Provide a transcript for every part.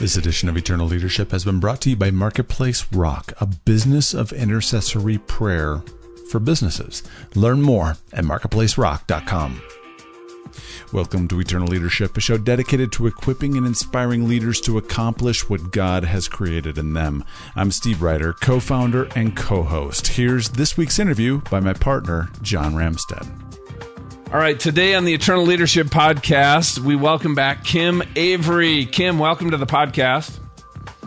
This edition of Eternal Leadership has been brought to you by Marketplace Rock, a business of intercessory prayer for businesses. Learn more at marketplacerock.com. Welcome to Eternal Leadership, a show dedicated to equipping and inspiring leaders to accomplish what God has created in them. I'm Steve Ryder, co founder and co host. Here's this week's interview by my partner, John Ramstead. All right, today on the Eternal Leadership Podcast, we welcome back Kim Avery. Kim, welcome to the podcast.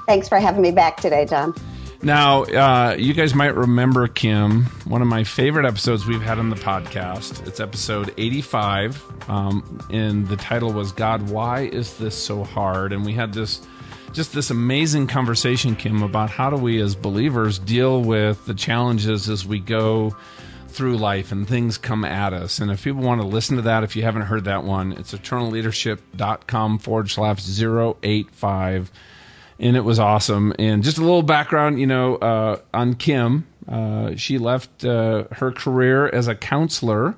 Thanks for having me back today, John. Now, uh, you guys might remember Kim, one of my favorite episodes we've had on the podcast. It's episode 85, um, and the title was God, Why Is This So Hard? And we had this just this amazing conversation, Kim, about how do we as believers deal with the challenges as we go through life and things come at us. And if people want to listen to that, if you haven't heard that one, it's eternalleadership.com forward slash 085. And it was awesome. And just a little background, you know, uh, on Kim. Uh, she left uh, her career as a counselor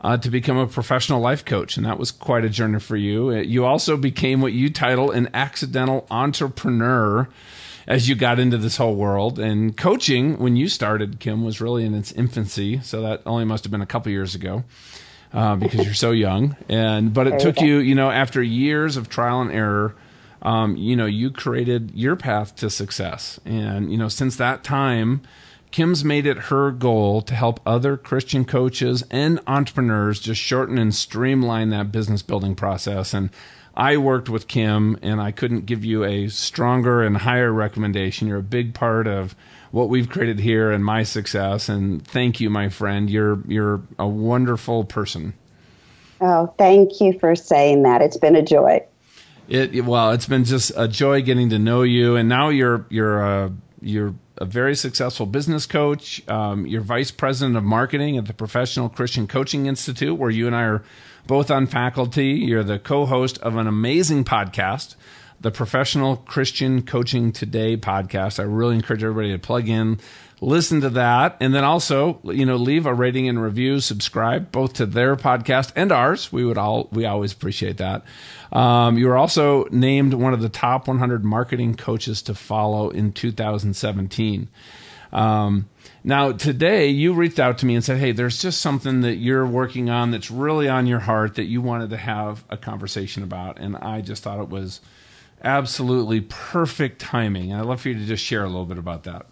uh, to become a professional life coach. And that was quite a journey for you. You also became what you title an accidental entrepreneur as you got into this whole world. And coaching, when you started, Kim, was really in its infancy. So that only must have been a couple years ago. Uh, because you're so young, and but it took you, you know, after years of trial and error, um, you know, you created your path to success, and you know, since that time, Kim's made it her goal to help other Christian coaches and entrepreneurs just shorten and streamline that business building process. And I worked with Kim, and I couldn't give you a stronger and higher recommendation. You're a big part of what we've created here and my success. And thank you, my friend. You're you're a wonderful person. Oh, thank you for saying that. It's been a joy. It well, it's been just a joy getting to know you, and now you're you're a you're a very successful business coach. Um, you're vice president of marketing at the Professional Christian Coaching Institute, where you and I are both on faculty. You're the co host of an amazing podcast, the Professional Christian Coaching Today podcast. I really encourage everybody to plug in, listen to that, and then also, you know, leave a rating and review, subscribe both to their podcast and ours. We would all, we always appreciate that. Um, you were also named one of the top 100 marketing coaches to follow in 2017. Um, now, today you reached out to me and said, Hey, there's just something that you're working on that's really on your heart that you wanted to have a conversation about. And I just thought it was absolutely perfect timing. And I'd love for you to just share a little bit about that.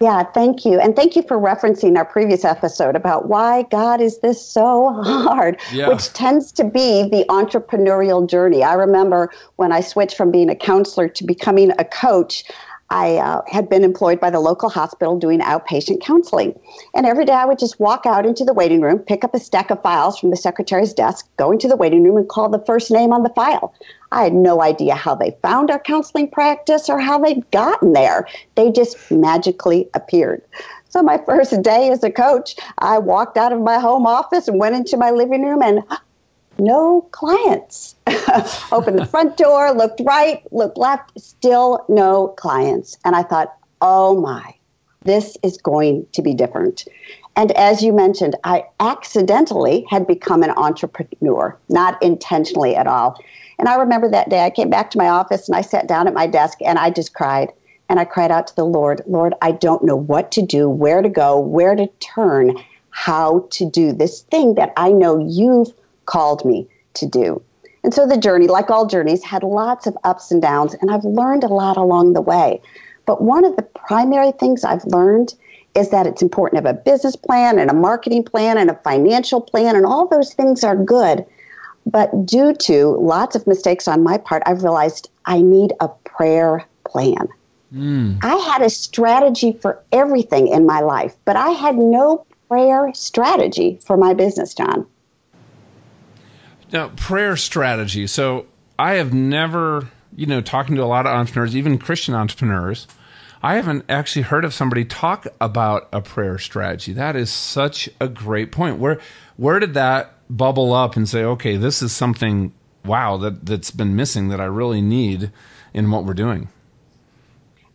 Yeah, thank you. And thank you for referencing our previous episode about why God is this so hard, yeah. which tends to be the entrepreneurial journey. I remember when I switched from being a counselor to becoming a coach, I uh, had been employed by the local hospital doing outpatient counseling. And every day I would just walk out into the waiting room, pick up a stack of files from the secretary's desk, go into the waiting room, and call the first name on the file. I had no idea how they found our counseling practice or how they'd gotten there. They just magically appeared. So, my first day as a coach, I walked out of my home office and went into my living room, and no clients. Opened the front door, looked right, looked left, still no clients. And I thought, oh my, this is going to be different. And as you mentioned, I accidentally had become an entrepreneur, not intentionally at all. And I remember that day I came back to my office and I sat down at my desk and I just cried. And I cried out to the Lord, Lord, I don't know what to do, where to go, where to turn, how to do this thing that I know you've called me to do. And so the journey, like all journeys, had lots of ups and downs, and I've learned a lot along the way. But one of the primary things I've learned is that it's important to have a business plan and a marketing plan and a financial plan, and all those things are good. But due to lots of mistakes on my part, I've realized I need a prayer plan. Mm. I had a strategy for everything in my life, but I had no prayer strategy for my business, John. Now, prayer strategy. So I have never, you know, talking to a lot of entrepreneurs, even Christian entrepreneurs, I haven't actually heard of somebody talk about a prayer strategy. That is such a great point. Where where did that bubble up and say, okay, this is something wow that that's been missing that I really need in what we're doing?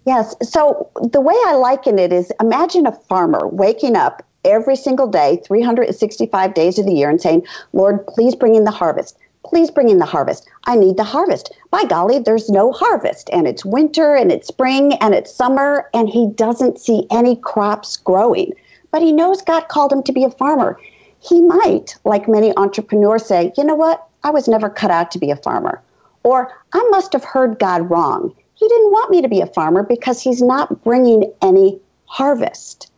Yes. So the way I liken it is imagine a farmer waking up every single day, 365 days of the year, and saying, Lord, please bring in the harvest. Please bring in the harvest. I need the harvest. By golly, there's no harvest. And it's winter and it's spring and it's summer, and he doesn't see any crops growing. But he knows God called him to be a farmer. He might, like many entrepreneurs, say, you know what? I was never cut out to be a farmer. Or I must have heard God wrong. He didn't want me to be a farmer because he's not bringing any harvest.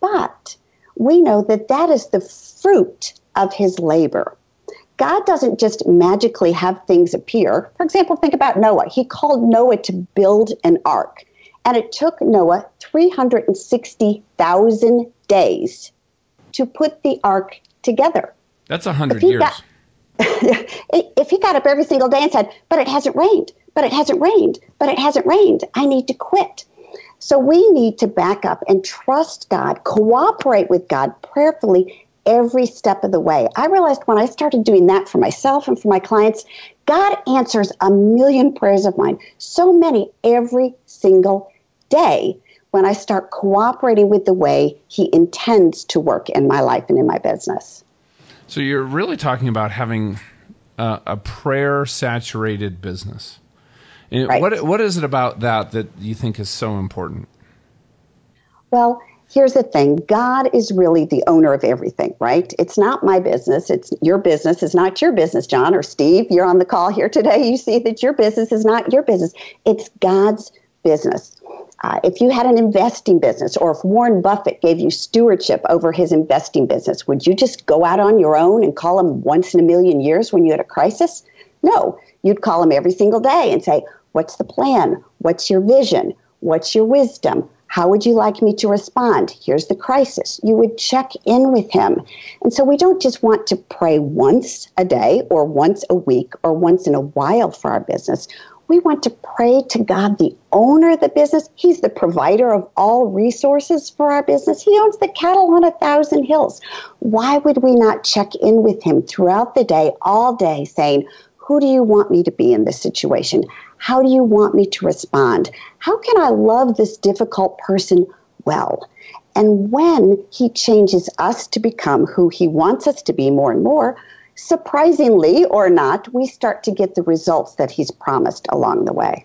But we know that that is the fruit of his labor. God doesn't just magically have things appear. For example, think about Noah. He called Noah to build an ark, and it took Noah 360,000 days to put the ark together. That's a 100 years. Got, if he got up every single day and said, But it hasn't rained, but it hasn't rained, but it hasn't rained, I need to quit. So we need to back up and trust God, cooperate with God prayerfully, every step of the way. I realized when I started doing that for myself and for my clients, God answers a million prayers of mine, so many every single day when I start cooperating with the way He intends to work in my life and in my business. So you're really talking about having a, a prayer saturated business. Right. What what is it about that that you think is so important? Well, here's the thing God is really the owner of everything, right? It's not my business. It's your business. It's not your business, John or Steve. You're on the call here today. You see that your business is not your business. It's God's business. Uh, if you had an investing business or if Warren Buffett gave you stewardship over his investing business, would you just go out on your own and call him once in a million years when you had a crisis? No, you'd call him every single day and say, What's the plan? What's your vision? What's your wisdom? How would you like me to respond? Here's the crisis. You would check in with him. And so we don't just want to pray once a day or once a week or once in a while for our business. We want to pray to God, the owner of the business. He's the provider of all resources for our business. He owns the cattle on a thousand hills. Why would we not check in with him throughout the day, all day, saying, Who do you want me to be in this situation? How do you want me to respond? How can I love this difficult person well? And when he changes us to become who he wants us to be more and more, surprisingly or not, we start to get the results that he's promised along the way.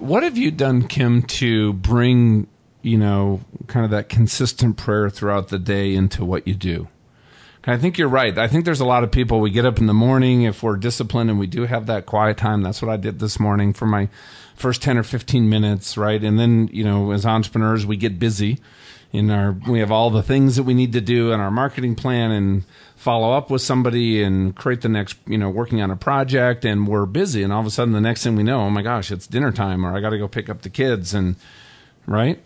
what have you done, Kim, to bring, you know, kind of that consistent prayer throughout the day into what you do? I think you're right. I think there's a lot of people. We get up in the morning if we're disciplined and we do have that quiet time. That's what I did this morning for my first 10 or 15 minutes, right? And then, you know, as entrepreneurs, we get busy in our, we have all the things that we need to do in our marketing plan and follow up with somebody and create the next, you know, working on a project and we're busy. And all of a sudden, the next thing we know, oh my gosh, it's dinner time or I got to go pick up the kids and, right?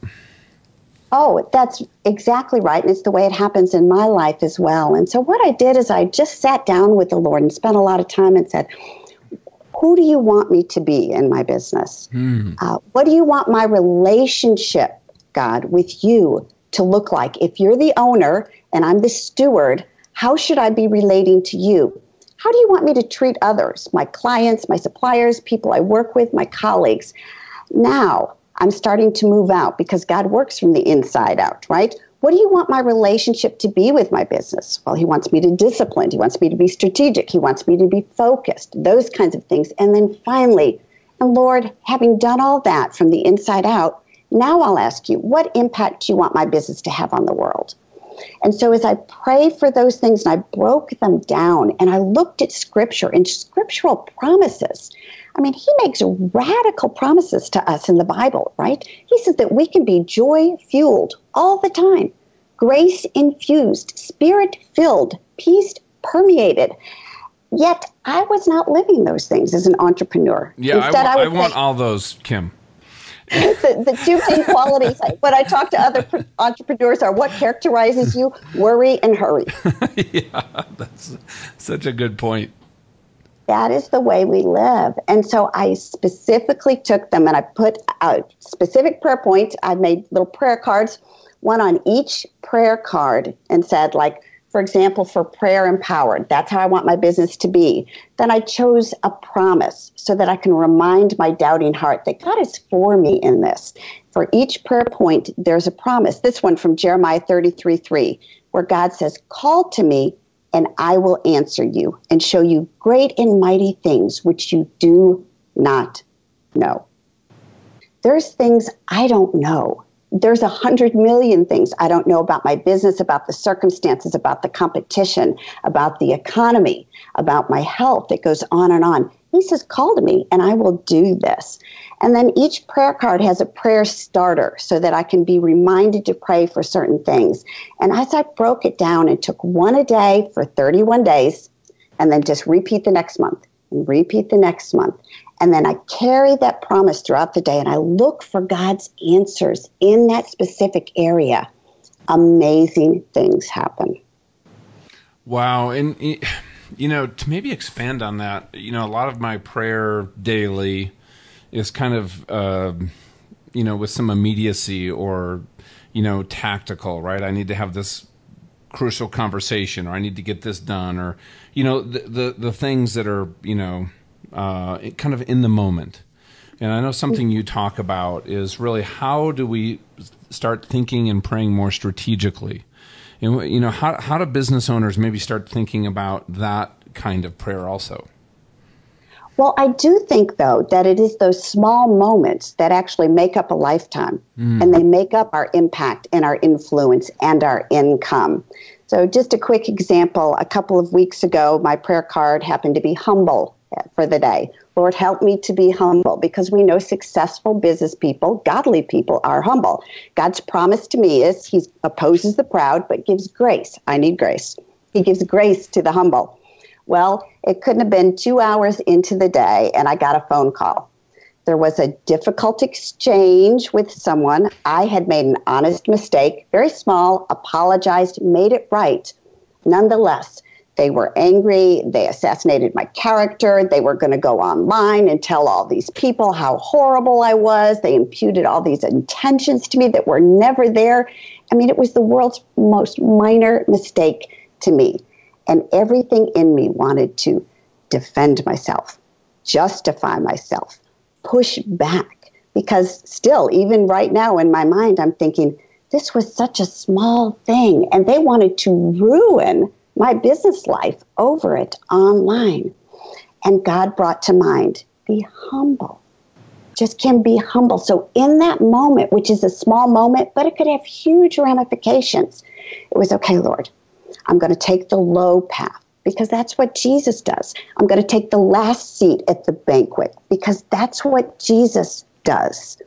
Oh, that's exactly right. And it's the way it happens in my life as well. And so, what I did is I just sat down with the Lord and spent a lot of time and said, Who do you want me to be in my business? Mm. Uh, what do you want my relationship, God, with you to look like? If you're the owner and I'm the steward, how should I be relating to you? How do you want me to treat others, my clients, my suppliers, people I work with, my colleagues? Now, I'm starting to move out because God works from the inside out, right? What do you want my relationship to be with my business? Well, He wants me to discipline. He wants me to be strategic. He wants me to be focused, those kinds of things. And then finally, and Lord, having done all that from the inside out, now I'll ask you, what impact do you want my business to have on the world? And so as I pray for those things and I broke them down and I looked at scripture and scriptural promises, I mean, he makes radical promises to us in the Bible, right? He says that we can be joy fueled all the time, grace infused, spirit filled, peace permeated. Yet I was not living those things as an entrepreneur. Yeah, Instead, I, I, I want all those, Kim. the, the two main qualities when I talk to other entrepreneurs are what characterizes you worry and hurry. yeah, that's such a good point that is the way we live. And so I specifically took them and I put a specific prayer points. I made little prayer cards, one on each prayer card, and said, like, for example, for prayer empowered, that's how I want my business to be. Then I chose a promise so that I can remind my doubting heart that God is for me in this. For each prayer point, there's a promise. This one from Jeremiah 33 3, where God says, Call to me and I will answer you and show you great and mighty things which you do not know. There's things I don't know. There's a hundred million things I don't know about my business, about the circumstances, about the competition, about the economy, about my health. It goes on and on. He says, Call to me and I will do this. And then each prayer card has a prayer starter so that I can be reminded to pray for certain things. And as I broke it down and took one a day for 31 days, and then just repeat the next month repeat the next month. And then I carry that promise throughout the day and I look for God's answers in that specific area. Amazing things happen. Wow. And, you know, to maybe expand on that, you know, a lot of my prayer daily is kind of uh, you know with some immediacy or you know tactical right i need to have this crucial conversation or i need to get this done or you know the the, the things that are you know uh, kind of in the moment. And i know something you talk about is really how do we start thinking and praying more strategically? And you know how, how do business owners maybe start thinking about that kind of prayer also well, I do think, though, that it is those small moments that actually make up a lifetime mm. and they make up our impact and our influence and our income. So, just a quick example a couple of weeks ago, my prayer card happened to be humble for the day. Lord, help me to be humble because we know successful business people, godly people, are humble. God's promise to me is He opposes the proud but gives grace. I need grace. He gives grace to the humble. Well, it couldn't have been two hours into the day, and I got a phone call. There was a difficult exchange with someone. I had made an honest mistake, very small, apologized, made it right. Nonetheless, they were angry. They assassinated my character. They were going to go online and tell all these people how horrible I was. They imputed all these intentions to me that were never there. I mean, it was the world's most minor mistake to me. And everything in me wanted to defend myself, justify myself, push back. Because still, even right now in my mind, I'm thinking, this was such a small thing. And they wanted to ruin my business life over it online. And God brought to mind, be humble. Just Kim be humble. So, in that moment, which is a small moment, but it could have huge ramifications, it was okay, Lord, I'm going to take the low path because that's what Jesus does. I'm going to take the last seat at the banquet because that's what Jesus does.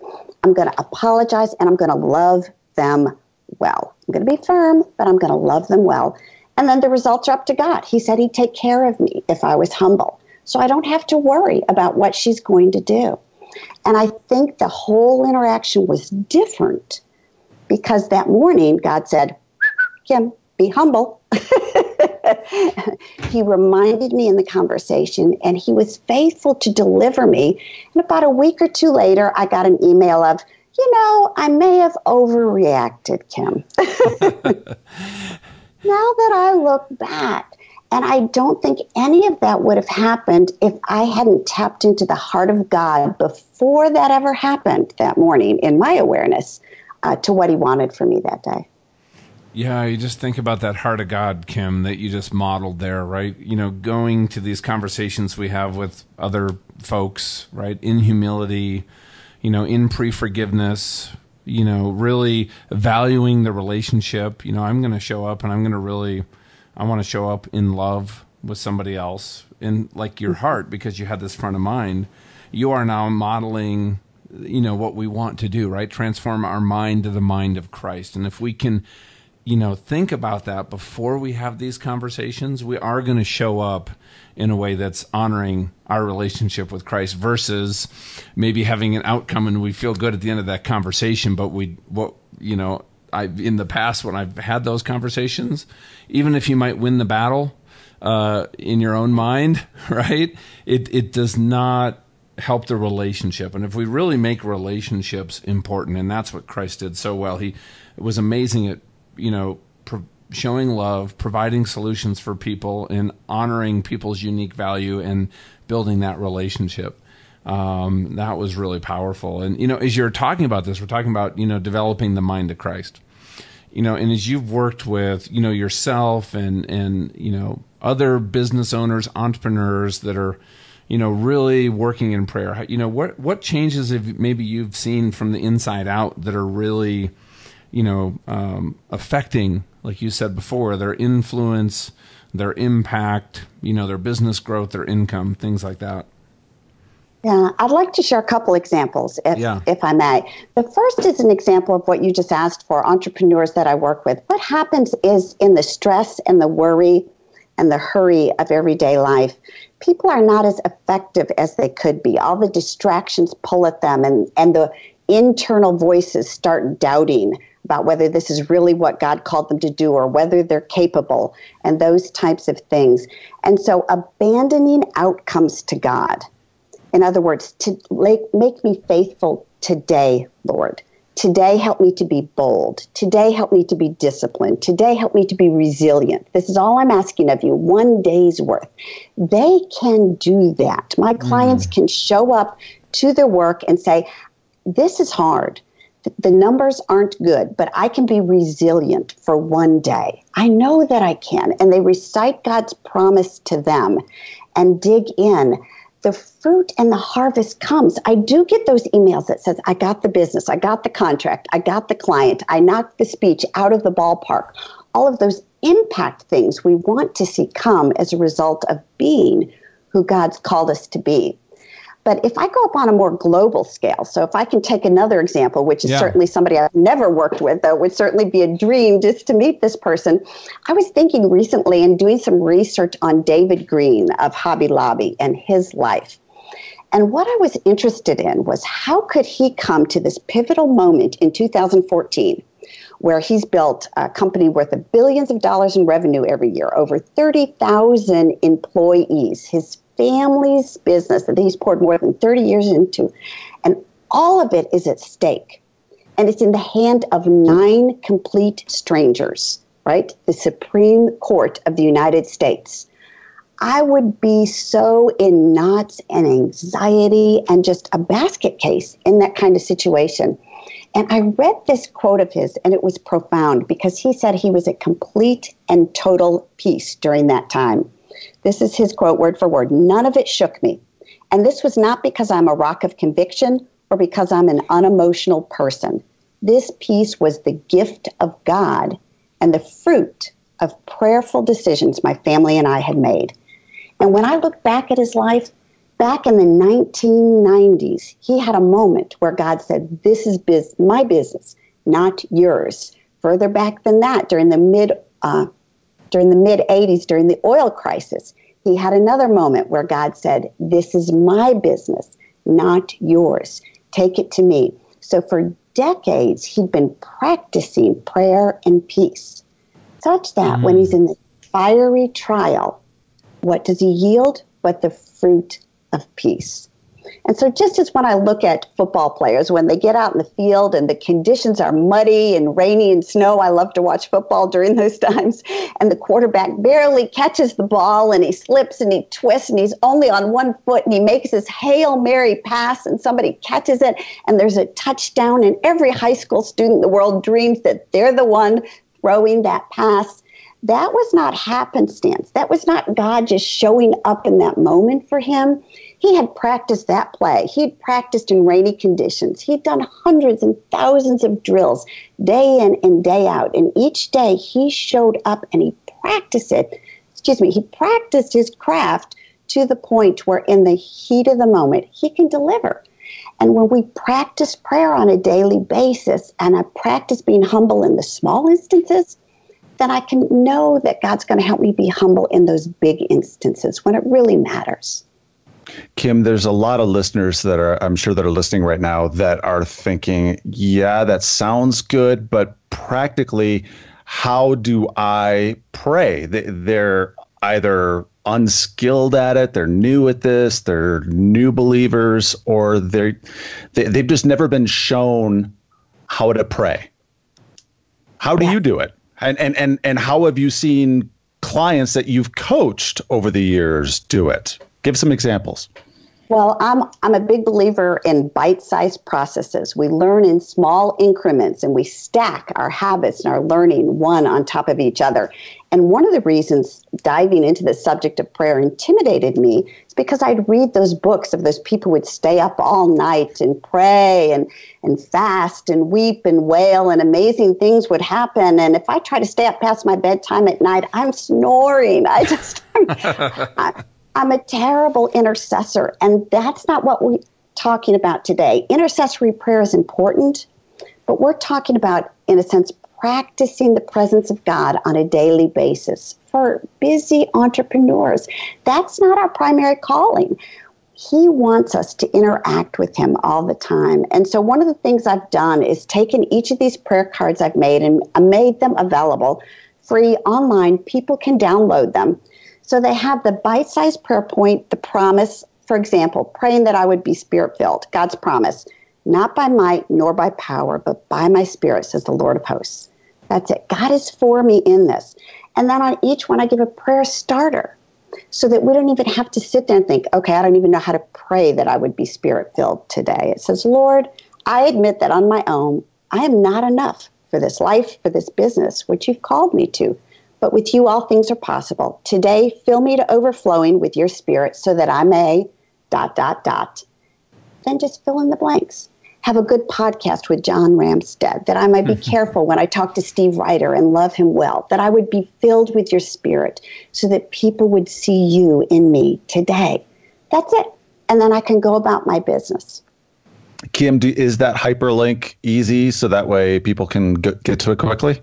I'm going to apologize and I'm going to love them well. I'm going to be firm, but I'm going to love them well. And then the results are up to God. He said He'd take care of me if I was humble. So I don't have to worry about what she's going to do. And I think the whole interaction was different because that morning God said, Kim, be humble. he reminded me in the conversation and he was faithful to deliver me. And about a week or two later, I got an email of, you know, I may have overreacted, Kim. now that I look back, and I don't think any of that would have happened if I hadn't tapped into the heart of God before that ever happened that morning in my awareness uh, to what He wanted for me that day. Yeah, you just think about that heart of God, Kim, that you just modeled there, right? You know, going to these conversations we have with other folks, right? In humility, you know, in pre forgiveness, you know, really valuing the relationship. You know, I'm going to show up and I'm going to really, I want to show up in love with somebody else in like your heart because you had this front of mind. You are now modeling you know what we want to do right transform our mind to the mind of christ and if we can you know, think about that before we have these conversations. We are going to show up in a way that's honoring our relationship with Christ versus maybe having an outcome and we feel good at the end of that conversation, but we, what, you know, I, in the past when I've had those conversations, even if you might win the battle, uh, in your own mind, right? It, it does not help the relationship. And if we really make relationships important, and that's what Christ did so well, he was amazing at you know, pro- showing love, providing solutions for people, and honoring people's unique value and building that relationship. Um, that was really powerful. And you know, as you're talking about this, we're talking about you know developing the mind of Christ. you know, and as you've worked with, you know, yourself and, and, you know, other business owners, entrepreneurs that are, you know, really working in prayer, you know, what, what changes have maybe you've seen from the inside out that are really, you know, um, affecting, like you said before, their influence, their impact, you know, their business growth, their income, things like that? Yeah, I'd like to share a couple examples, if, yeah. if I may. The first is an example of what you just asked for entrepreneurs that I work with. What happens is in the stress and the worry and the hurry of everyday life, people are not as effective as they could be. All the distractions pull at them, and, and the internal voices start doubting about whether this is really what God called them to do or whether they're capable, and those types of things. And so, abandoning outcomes to God in other words, to make make me faithful today, Lord. Today, help me to be bold. Today, help me to be disciplined. Today, help me to be resilient. This is all I'm asking of you one day's worth. They can do that. My clients mm. can show up to their work and say, This is hard. The numbers aren't good, but I can be resilient for one day. I know that I can. And they recite God's promise to them and dig in the fruit and the harvest comes. I do get those emails that says, I got the business, I got the contract, I got the client, I knocked the speech out of the ballpark. All of those impact things we want to see come as a result of being who God's called us to be. But if I go up on a more global scale, so if I can take another example, which is yeah. certainly somebody I've never worked with, though it would certainly be a dream just to meet this person. I was thinking recently and doing some research on David Green of Hobby Lobby and his life. And what I was interested in was how could he come to this pivotal moment in 2014 where he's built a company worth of billions of dollars in revenue every year, over 30,000 employees. His family's business that he's poured more than 30 years into. And all of it is at stake. And it's in the hand of nine complete strangers, right? The Supreme Court of the United States. I would be so in knots and anxiety and just a basket case in that kind of situation. And I read this quote of his, and it was profound because he said he was at complete and total peace during that time. This is his quote, word for word. None of it shook me. And this was not because I'm a rock of conviction or because I'm an unemotional person. This peace was the gift of God and the fruit of prayerful decisions my family and I had made. And when I look back at his life, back in the 1990s, he had a moment where God said, This is biz- my business, not yours. Further back than that, during the mid uh, during the mid 80s, during the oil crisis, he had another moment where God said, This is my business, not yours. Take it to me. So for decades, he'd been practicing prayer and peace, such that mm-hmm. when he's in the fiery trial, what does he yield? But the fruit of peace. And so, just as when I look at football players, when they get out in the field and the conditions are muddy and rainy and snow, I love to watch football during those times. And the quarterback barely catches the ball and he slips and he twists and he's only on one foot and he makes his Hail Mary pass and somebody catches it and there's a touchdown. And every high school student in the world dreams that they're the one throwing that pass that was not happenstance. That was not God just showing up in that moment for him. He had practiced that play. He'd practiced in rainy conditions. He'd done hundreds and thousands of drills day in and day out. And each day he showed up and he practiced it. Excuse me, he practiced his craft to the point where in the heat of the moment he can deliver. And when we practice prayer on a daily basis and I practice being humble in the small instances, then I can know that God's going to help me be humble in those big instances when it really matters. Kim, there's a lot of listeners that are, I'm sure, that are listening right now that are thinking, yeah, that sounds good, but practically, how do I pray? They're either unskilled at it, they're new at this, they're new believers, or they're, they, they've just never been shown how to pray. How do you do it? And, and, and, and how have you seen clients that you've coached over the years do it? Give some examples. Well, I'm I'm a big believer in bite-sized processes. We learn in small increments and we stack our habits and our learning one on top of each other. And one of the reasons diving into the subject of prayer intimidated me is because I'd read those books of those people who would stay up all night and pray and, and fast and weep and wail and amazing things would happen. And if I try to stay up past my bedtime at night, I'm snoring. I just, I, I'm a terrible intercessor. And that's not what we're talking about today. Intercessory prayer is important, but we're talking about, in a sense, practicing the presence of God on a daily basis for busy entrepreneurs. That's not our primary calling. He wants us to interact with Him all the time. And so, one of the things I've done is taken each of these prayer cards I've made and made them available free online. People can download them so they have the bite sized prayer point, the promise, for example, praying that I would be spirit filled, God's promise, not by might nor by power, but by my spirit, says the Lord of hosts. That's it. God is for me in this. And then on each one, I give a prayer starter so that we don't even have to sit there and think, okay, I don't even know how to pray that I would be spirit filled today. It says, Lord, I admit that on my own, I am not enough for this life, for this business, which you've called me to but with you all things are possible. Today, fill me to overflowing with your spirit so that I may, dot, dot, dot. Then just fill in the blanks. Have a good podcast with John Ramstead, that I might be mm-hmm. careful when I talk to Steve Ryder and love him well, that I would be filled with your spirit so that people would see you in me today. That's it. And then I can go about my business. Kim, do, is that hyperlink easy so that way people can get to it quickly?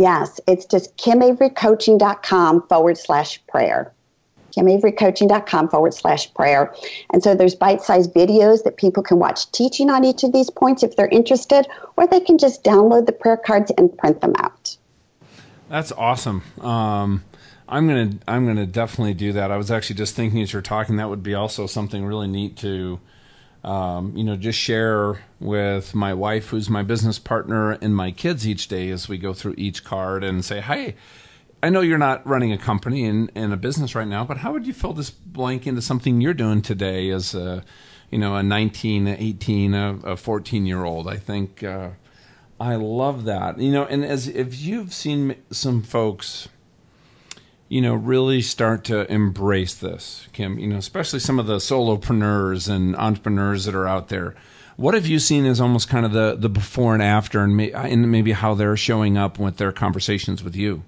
Yes, it's just kimaverycoaching.com forward slash prayer. kimaverycoaching.com forward slash prayer. And so there's bite sized videos that people can watch teaching on each of these points if they're interested, or they can just download the prayer cards and print them out. That's awesome. Um, I'm gonna I'm gonna definitely do that. I was actually just thinking as you're talking that would be also something really neat to um, you know, just share with my wife, who's my business partner, and my kids each day as we go through each card and say, "Hey, I know you're not running a company and, a business right now, but how would you fill this blank into something you're doing today as a, you know, a 19, 18, a 14 year old? I think uh, I love that. You know, and as if you've seen some folks you know, really start to embrace this, Kim, you know, especially some of the solopreneurs and entrepreneurs that are out there. What have you seen as almost kind of the, the before and after and, may, and maybe how they're showing up with their conversations with you?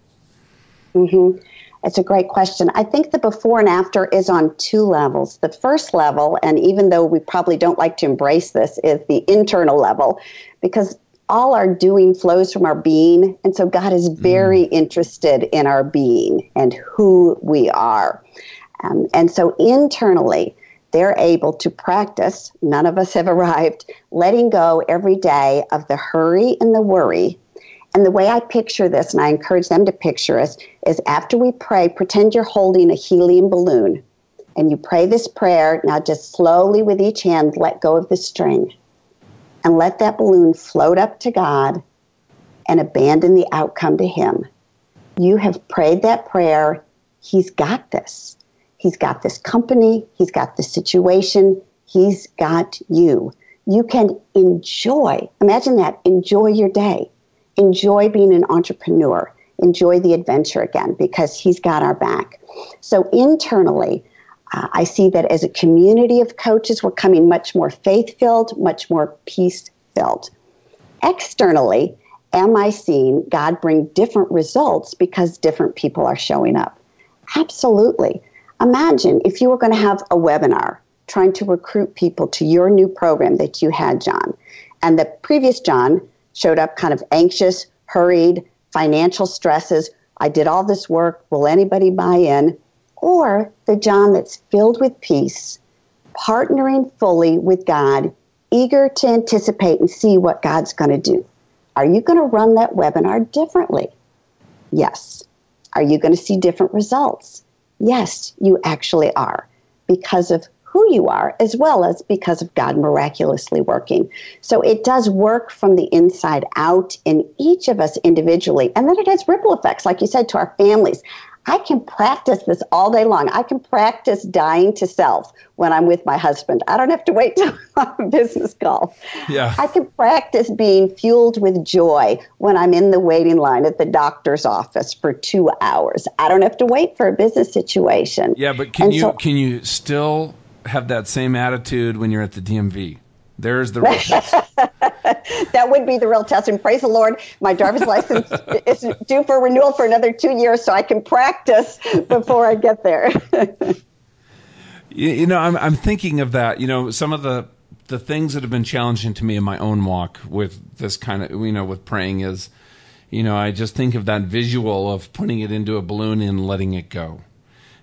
Mm-hmm. It's a great question. I think the before and after is on two levels. The first level, and even though we probably don't like to embrace this, is the internal level because all our doing flows from our being. And so God is very mm. interested in our being and who we are. Um, and so internally, they're able to practice, none of us have arrived, letting go every day of the hurry and the worry. And the way I picture this, and I encourage them to picture us, is after we pray, pretend you're holding a helium balloon. And you pray this prayer. Now, just slowly with each hand, let go of the string and let that balloon float up to God and abandon the outcome to Him. You have prayed that prayer. He's got this. He's got this company. He's got the situation. He's got you. You can enjoy, imagine that, enjoy your day. Enjoy being an entrepreneur. Enjoy the adventure again because He's got our back. So internally, uh, I see that as a community of coaches, we're coming much more faith filled, much more peace filled. Externally, am I seeing God bring different results because different people are showing up? Absolutely. Imagine if you were going to have a webinar trying to recruit people to your new program that you had, John, and the previous John showed up kind of anxious, hurried, financial stresses. I did all this work. Will anybody buy in? Or the John that's filled with peace, partnering fully with God, eager to anticipate and see what God's going to do. Are you going to run that webinar differently? Yes. Are you going to see different results? Yes, you actually are because of who you are as well as because of God miraculously working. So it does work from the inside out in each of us individually. And then it has ripple effects, like you said, to our families. I can practice this all day long. I can practice dying to self when I'm with my husband. I don't have to wait till I'm a business call. Yeah. I can practice being fueled with joy when I'm in the waiting line at the doctor's office for two hours. I don't have to wait for a business situation. Yeah, but can and you so, can you still have that same attitude when you're at the DMV? There's the test. that would be the real test. And praise the Lord, my driver's license is due for renewal for another two years, so I can practice before I get there. you, you know, I'm I'm thinking of that. You know, some of the the things that have been challenging to me in my own walk with this kind of you know with praying is, you know, I just think of that visual of putting it into a balloon and letting it go.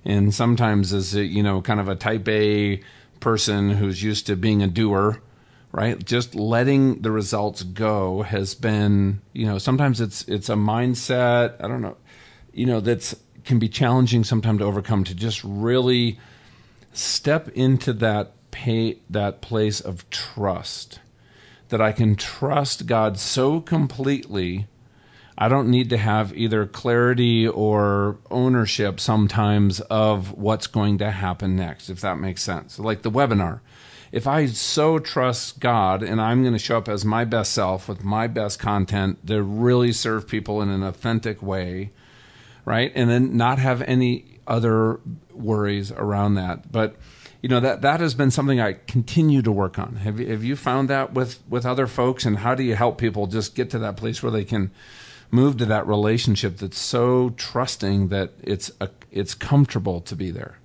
And sometimes as a, you know, kind of a type A person who's used to being a doer, right? Just letting the results go has been, you know, sometimes it's it's a mindset. I don't know, you know, that's can be challenging sometimes to overcome. To just really step into that pay that place of trust that I can trust God so completely. I don't need to have either clarity or ownership sometimes of what's going to happen next, if that makes sense. Like the webinar if I so trust God and I'm going to show up as my best self with my best content to really serve people in an authentic way, right? And then not have any other worries around that. But you know that that has been something I continue to work on. Have you, have you found that with with other folks and how do you help people just get to that place where they can move to that relationship that's so trusting that it's a, it's comfortable to be there?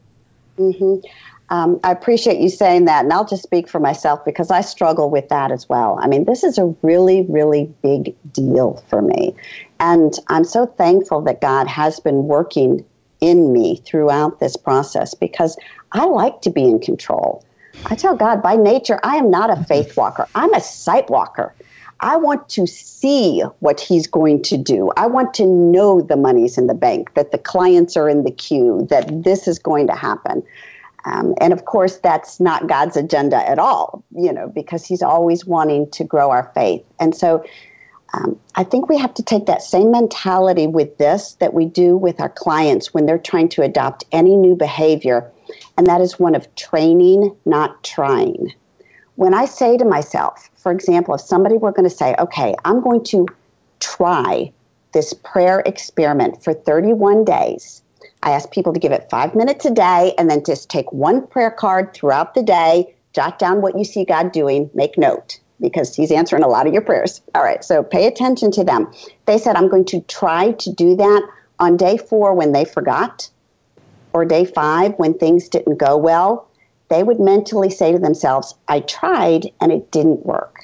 Mm-hmm. Um, I appreciate you saying that, and I'll just speak for myself because I struggle with that as well. I mean, this is a really, really big deal for me. And I'm so thankful that God has been working in me throughout this process because I like to be in control. I tell God, by nature, I am not a faith walker, I'm a sight walker. I want to see what he's going to do. I want to know the money's in the bank, that the clients are in the queue, that this is going to happen. Um, and of course, that's not God's agenda at all, you know, because He's always wanting to grow our faith. And so um, I think we have to take that same mentality with this that we do with our clients when they're trying to adopt any new behavior, and that is one of training, not trying. When I say to myself, for example, if somebody were going to say, okay, I'm going to try this prayer experiment for 31 days I ask people to give it five minutes a day and then just take one prayer card throughout the day, jot down what you see God doing, make note because He's answering a lot of your prayers. All right, so pay attention to them. They said, I'm going to try to do that on day four when they forgot, or day five when things didn't go well. They would mentally say to themselves, I tried and it didn't work.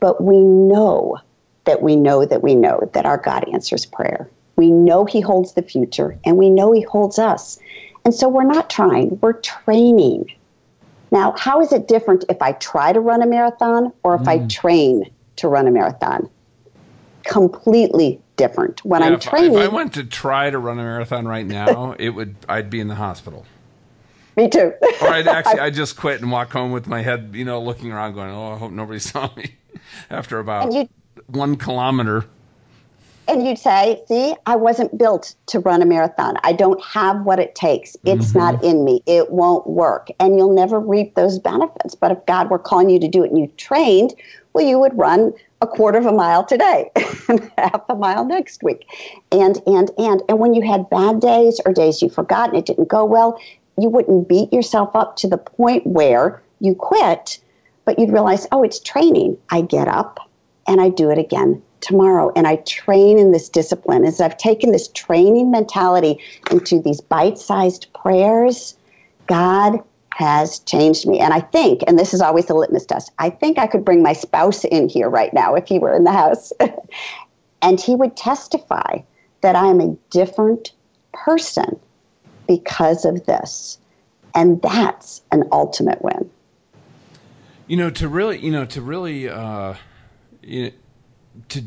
But we know that we know that we know that our God answers prayer. We know He holds the future and we know He holds us. And so we're not trying, we're training. Now, how is it different if I try to run a marathon or if mm. I train to run a marathon? Completely different. When yeah, I'm training, if I went to try to run a marathon right now, it would I'd be in the hospital. Me too. or I'd actually I just quit and walk home with my head, you know, looking around, going, "Oh, I hope nobody saw me." After about you, one kilometer and you'd say, see, I wasn't built to run a marathon. I don't have what it takes. It's mm-hmm. not in me. It won't work. And you'll never reap those benefits. But if God were calling you to do it and you trained, well, you would run a quarter of a mile today and half a mile next week. And, and, and, and when you had bad days or days you forgot and it didn't go well, you wouldn't beat yourself up to the point where you quit, but you'd realize, oh, it's training. I get up and I do it again tomorrow and I train in this discipline, as I've taken this training mentality into these bite sized prayers, God has changed me. And I think, and this is always the litmus test, I think I could bring my spouse in here right now if he were in the house. and he would testify that I am a different person because of this. And that's an ultimate win. You know, to really, you know, to really, uh, you know, to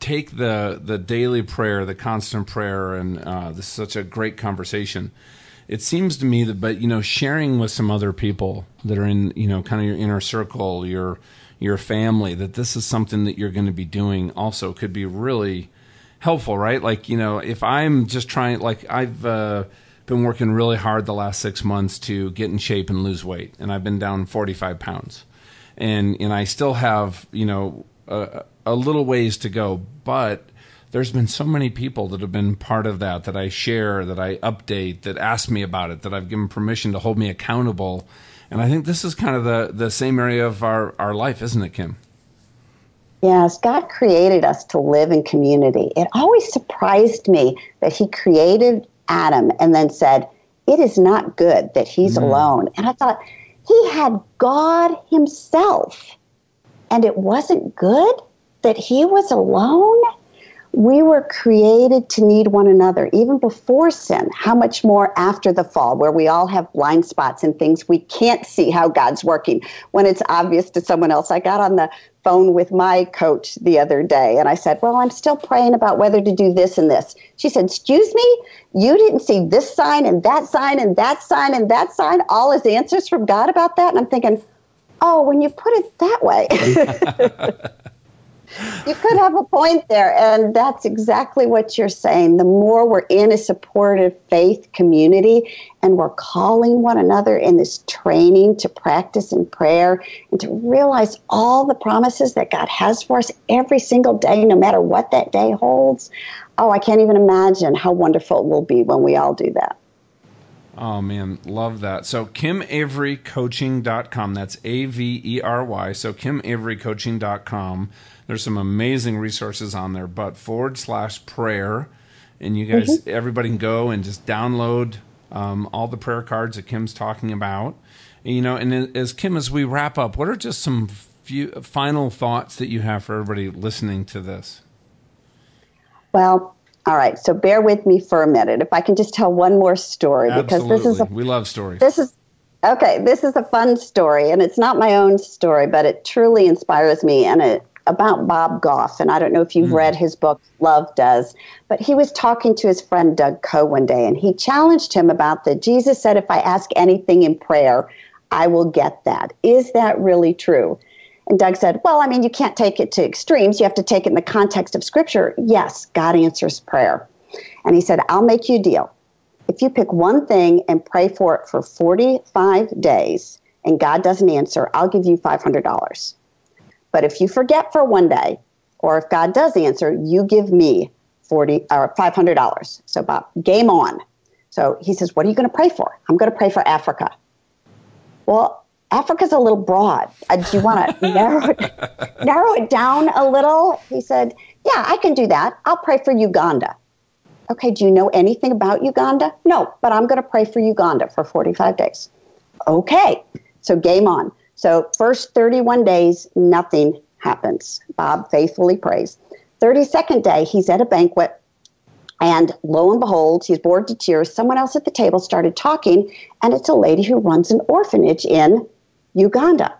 take the the daily prayer, the constant prayer, and uh, this is such a great conversation. It seems to me that, but you know, sharing with some other people that are in you know kind of your inner circle, your your family, that this is something that you're going to be doing also could be really helpful, right? Like, you know, if I'm just trying, like, I've uh, been working really hard the last six months to get in shape and lose weight, and I've been down 45 pounds. And, and I still have, you know, a, a little ways to go, but there's been so many people that have been part of that, that I share, that I update, that ask me about it, that I've given permission to hold me accountable. And I think this is kind of the, the same area of our, our life, isn't it, Kim? Yes, God created us to live in community. It always surprised me that He created Adam and then said, It is not good that he's mm. alone. And I thought, He had God Himself, and it wasn't good that He was alone? we were created to need one another even before sin. How much more after the fall, where we all have blind spots and things we can't see how God's working when it's obvious to someone else. I got on the phone with my coach the other day and I said, Well, I'm still praying about whether to do this and this. She said, Excuse me, you didn't see this sign and that sign and that sign and that sign, all as answers from God about that? And I'm thinking, Oh, when you put it that way. you could have a point there. And that's exactly what you're saying. The more we're in a supportive faith community and we're calling one another in this training to practice in prayer and to realize all the promises that God has for us every single day, no matter what that day holds. Oh, I can't even imagine how wonderful it will be when we all do that. Oh man, love that. So kimaverycoaching.com. That's A V E R Y. So kimaverycoaching.com. There's some amazing resources on there, but forward slash prayer. And you guys, mm-hmm. everybody can go and just download um, all the prayer cards that Kim's talking about. And, you know, and as Kim, as we wrap up, what are just some few final thoughts that you have for everybody listening to this? Well, all right. So bear with me for a minute. If I can just tell one more story, Absolutely. because this is a, we love stories. This is okay. This is a fun story, and it's not my own story, but it truly inspires me, and it about Bob Goff, and I don't know if you've mm. read his book, Love Does, but he was talking to his friend Doug Coe one day, and he challenged him about that. Jesus said, If I ask anything in prayer, I will get that. Is that really true? And Doug said, Well, I mean, you can't take it to extremes. You have to take it in the context of Scripture. Yes, God answers prayer. And he said, I'll make you a deal. If you pick one thing and pray for it for 45 days and God doesn't answer, I'll give you $500. But if you forget for one day, or if God does answer, you give me forty or five hundred dollars. So Bob, game on. So he says, "What are you going to pray for?" I'm going to pray for Africa. Well, Africa's a little broad. Uh, do you want to narrow it, narrow it down a little? He said, "Yeah, I can do that. I'll pray for Uganda." Okay, do you know anything about Uganda? No, but I'm going to pray for Uganda for 45 days. Okay, so game on. So, first 31 days, nothing happens. Bob faithfully prays. 32nd day, he's at a banquet, and lo and behold, he's bored to tears. Someone else at the table started talking, and it's a lady who runs an orphanage in Uganda.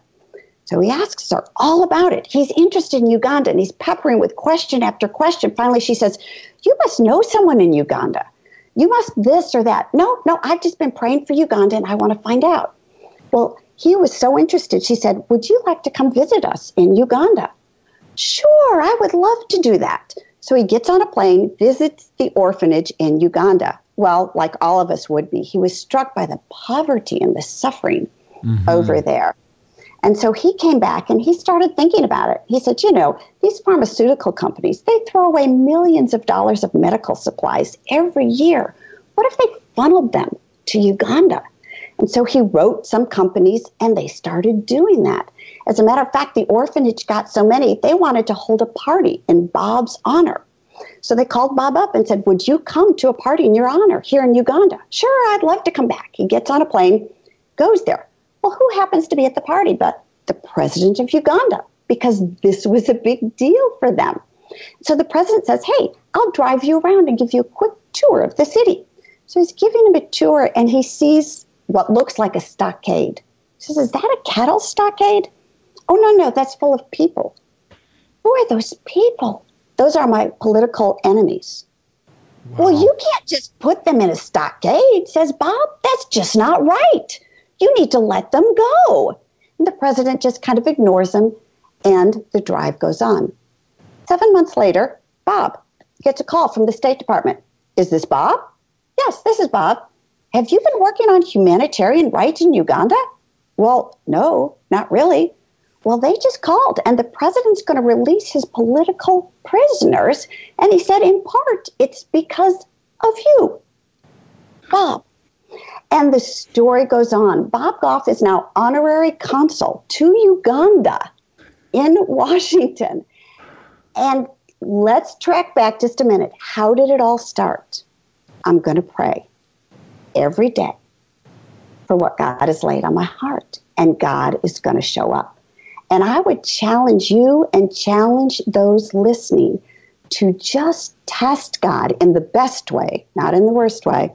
So he asks her all about it. He's interested in Uganda and he's peppering with question after question. Finally, she says, You must know someone in Uganda. You must this or that. No, no, I've just been praying for Uganda and I want to find out. Well, he was so interested. She said, Would you like to come visit us in Uganda? Sure, I would love to do that. So he gets on a plane, visits the orphanage in Uganda. Well, like all of us would be, he was struck by the poverty and the suffering mm-hmm. over there. And so he came back and he started thinking about it. He said, you know, these pharmaceutical companies, they throw away millions of dollars of medical supplies every year. What if they funneled them to Uganda? And so he wrote some companies and they started doing that. As a matter of fact, the orphanage got so many, they wanted to hold a party in Bob's honor. So they called Bob up and said, Would you come to a party in your honor here in Uganda? Sure, I'd love to come back. He gets on a plane, goes there. Well, who happens to be at the party but the president of Uganda? Because this was a big deal for them. So the president says, Hey, I'll drive you around and give you a quick tour of the city. So he's giving him a tour and he sees what looks like a stockade. He says, Is that a cattle stockade? Oh, no, no, that's full of people. Who are those people? Those are my political enemies. Wow. Well, you can't just put them in a stockade, says Bob. That's just not right. You need to let them go. And the president just kind of ignores him, and the drive goes on. Seven months later, Bob, gets a call from the State Department. Is this Bob? Yes, this is Bob. Have you been working on humanitarian rights in Uganda? Well, no, not really. Well, they just called, and the president's going to release his political prisoners. And he said, in part, it's because of you, Bob. And the story goes on. Bob Goff is now honorary consul to Uganda in Washington. And let's track back just a minute. How did it all start? I'm going to pray every day for what God has laid on my heart, and God is going to show up. And I would challenge you and challenge those listening to just test God in the best way, not in the worst way,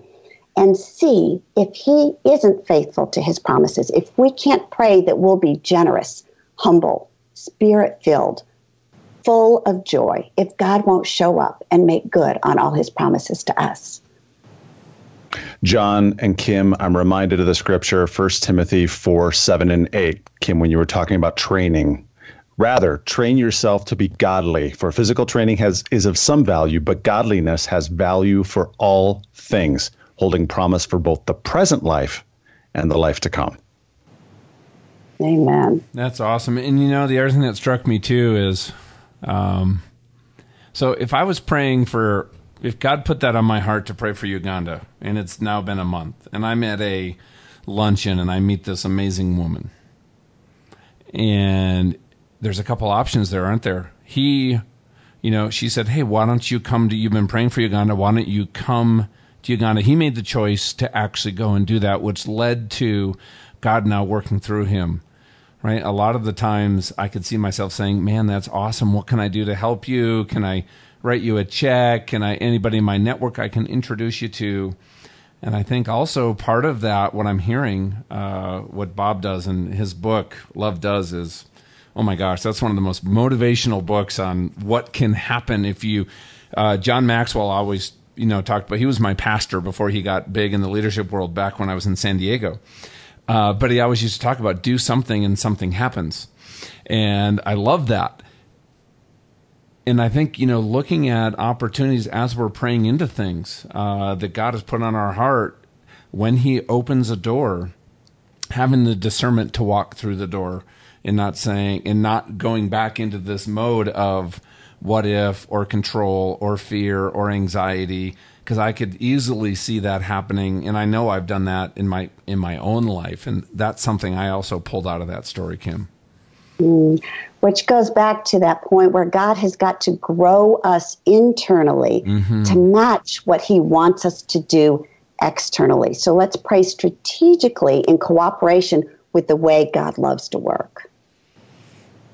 and see if He isn't faithful to His promises. If we can't pray that we'll be generous, humble, spirit filled, full of joy, if God won't show up and make good on all His promises to us. John and Kim, I'm reminded of the scripture, 1 Timothy 4 7 and 8. Kim, when you were talking about training, rather train yourself to be godly, for physical training has, is of some value, but godliness has value for all things, holding promise for both the present life and the life to come. Amen. That's awesome. And you know, the other thing that struck me too is um, so if I was praying for if God put that on my heart to pray for Uganda, and it's now been a month, and I'm at a luncheon and I meet this amazing woman, and there's a couple options there, aren't there? He, you know, she said, "Hey, why don't you come to? You've been praying for Uganda. Why don't you come to Uganda?" He made the choice to actually go and do that, which led to God now working through him. Right. A lot of the times I could see myself saying, Man, that's awesome. What can I do to help you? Can I write you a check? Can I anybody in my network I can introduce you to? And I think also part of that, what I'm hearing, uh, what Bob does in his book, Love Does, is oh my gosh, that's one of the most motivational books on what can happen if you. Uh, John Maxwell always, you know, talked about. He was my pastor before he got big in the leadership world back when I was in San Diego. Uh, but he always used to talk about do something and something happens, and I love that and I think you know, looking at opportunities as we're praying into things uh, that God has put on our heart, when He opens a door, having the discernment to walk through the door, and not saying and not going back into this mode of what if or control or fear or anxiety because I could easily see that happening and I know I've done that in my in my own life and that's something I also pulled out of that story Kim. Mm which goes back to that point where God has got to grow us internally mm-hmm. to match what He wants us to do externally. So let's pray strategically in cooperation with the way God loves to work.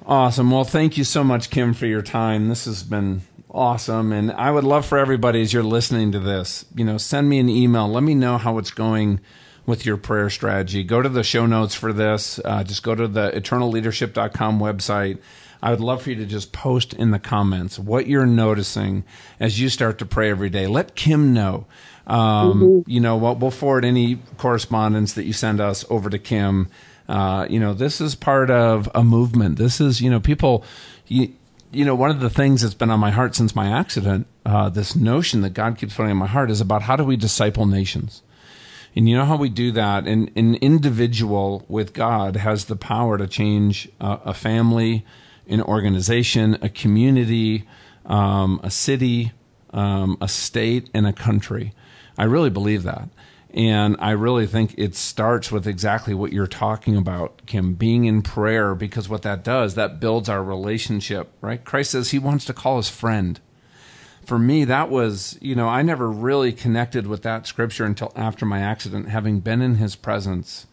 Awesome. Well, thank you so much, Kim, for your time. This has been awesome. And I would love for everybody, as you're listening to this, you know, send me an email. Let me know how it's going with your prayer strategy. Go to the show notes for this. Uh, just go to the eternalleadership.com website. I would love for you to just post in the comments what you're noticing as you start to pray every day. Let Kim know. Um, mm-hmm. You know, we'll, we'll, forward any correspondence that you send us over to Kim. Uh, you know, this is part of a movement. This is, you know, people, you, you know, one of the things that's been on my heart since my accident, uh, this notion that God keeps putting in my heart is about how do we disciple nations? And you know how we do that? An individual with God has the power to change a family, an organization, a community, um, a city, um, a state, and a country. I really believe that. And I really think it starts with exactly what you're talking about, Kim, being in prayer, because what that does, that builds our relationship, right? Christ says he wants to call us friend for me, that was, you know, I never really connected with that scripture until after my accident, having been in his presence.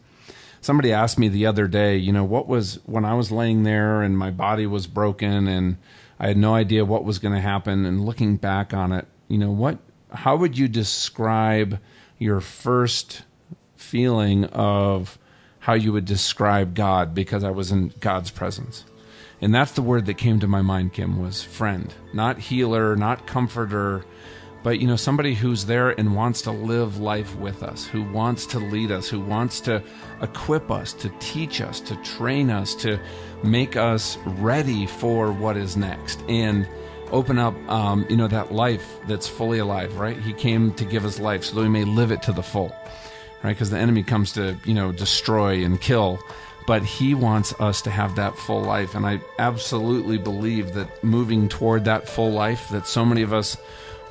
Somebody asked me the other day, you know, what was when I was laying there and my body was broken and I had no idea what was going to happen. And looking back on it, you know, what, how would you describe your first feeling of how you would describe God because I was in God's presence? And that's the word that came to my mind, Kim, was friend. Not healer, not comforter, but you know, somebody who's there and wants to live life with us, who wants to lead us, who wants to equip us, to teach us, to train us, to make us ready for what is next. And open up, um, you know, that life that's fully alive, right? He came to give us life so that we may live it to the full, right? Because the enemy comes to, you know, destroy and kill, but he wants us to have that full life. And I absolutely believe that moving toward that full life that so many of us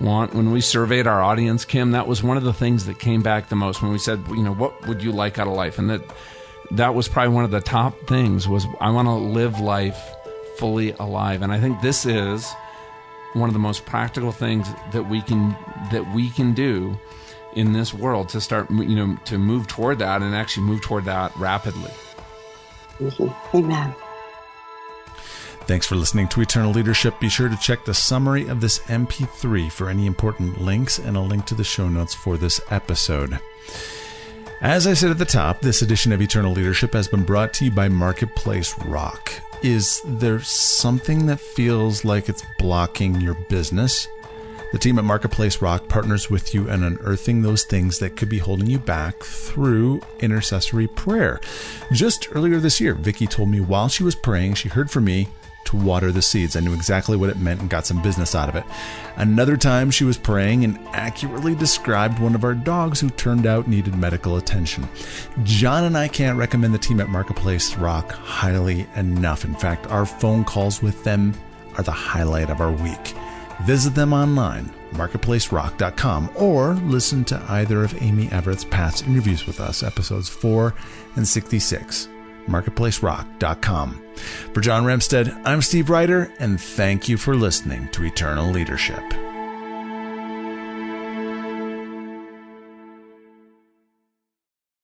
want, when we surveyed our audience, Kim, that was one of the things that came back the most when we said, you know, what would you like out of life? And that, that was probably one of the top things was I want to live life fully alive. And I think this is one of the most practical things that we can that we can do in this world to start you know to move toward that and actually move toward that rapidly mm-hmm. amen Thanks for listening to Eternal Leadership. Be sure to check the summary of this MP3 for any important links and a link to the show notes for this episode. As I said at the top, this edition of Eternal Leadership has been brought to you by Marketplace Rock. Is there something that feels like it's blocking your business? The team at Marketplace Rock partners with you in unearthing those things that could be holding you back through intercessory prayer. Just earlier this year, Vicki told me while she was praying, she heard from me to water the seeds. I knew exactly what it meant and got some business out of it. Another time she was praying and accurately described one of our dogs who turned out needed medical attention. John and I can't recommend the team at Marketplace Rock highly enough. In fact, our phone calls with them are the highlight of our week. Visit them online, marketplacerock.com, or listen to either of Amy Everett's past interviews with us, episodes 4 and 66 marketplacerock.com. For John Ramstead, I'm Steve Ryder, and thank you for listening to Eternal Leadership.